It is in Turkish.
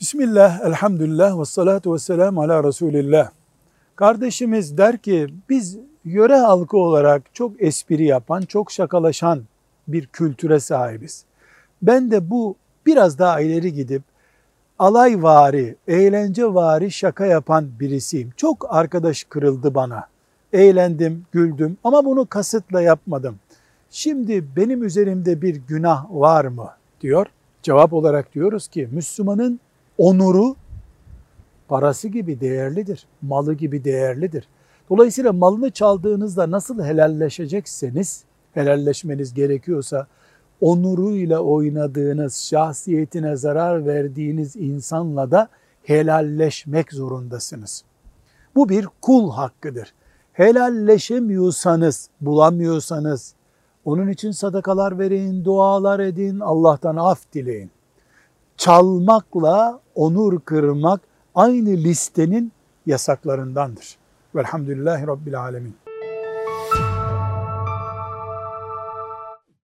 Bismillah, elhamdülillah ve salatu ve selamu ala Resulillah. Kardeşimiz der ki biz yöre halkı olarak çok espri yapan, çok şakalaşan bir kültüre sahibiz. Ben de bu biraz daha ileri gidip alayvari, eğlencevari şaka yapan birisiyim. Çok arkadaş kırıldı bana. Eğlendim, güldüm ama bunu kasıtla yapmadım. Şimdi benim üzerimde bir günah var mı diyor. Cevap olarak diyoruz ki Müslümanın onuru parası gibi değerlidir, malı gibi değerlidir. Dolayısıyla malını çaldığınızda nasıl helalleşecekseniz, helalleşmeniz gerekiyorsa onuruyla oynadığınız, şahsiyetine zarar verdiğiniz insanla da helalleşmek zorundasınız. Bu bir kul hakkıdır. Helalleşemiyorsanız, bulamıyorsanız, onun için sadakalar verin, dualar edin, Allah'tan af dileyin. Çalmakla onur kırmak aynı listenin yasaklarındandır. Velhamdülillahi Rabbil Alemin.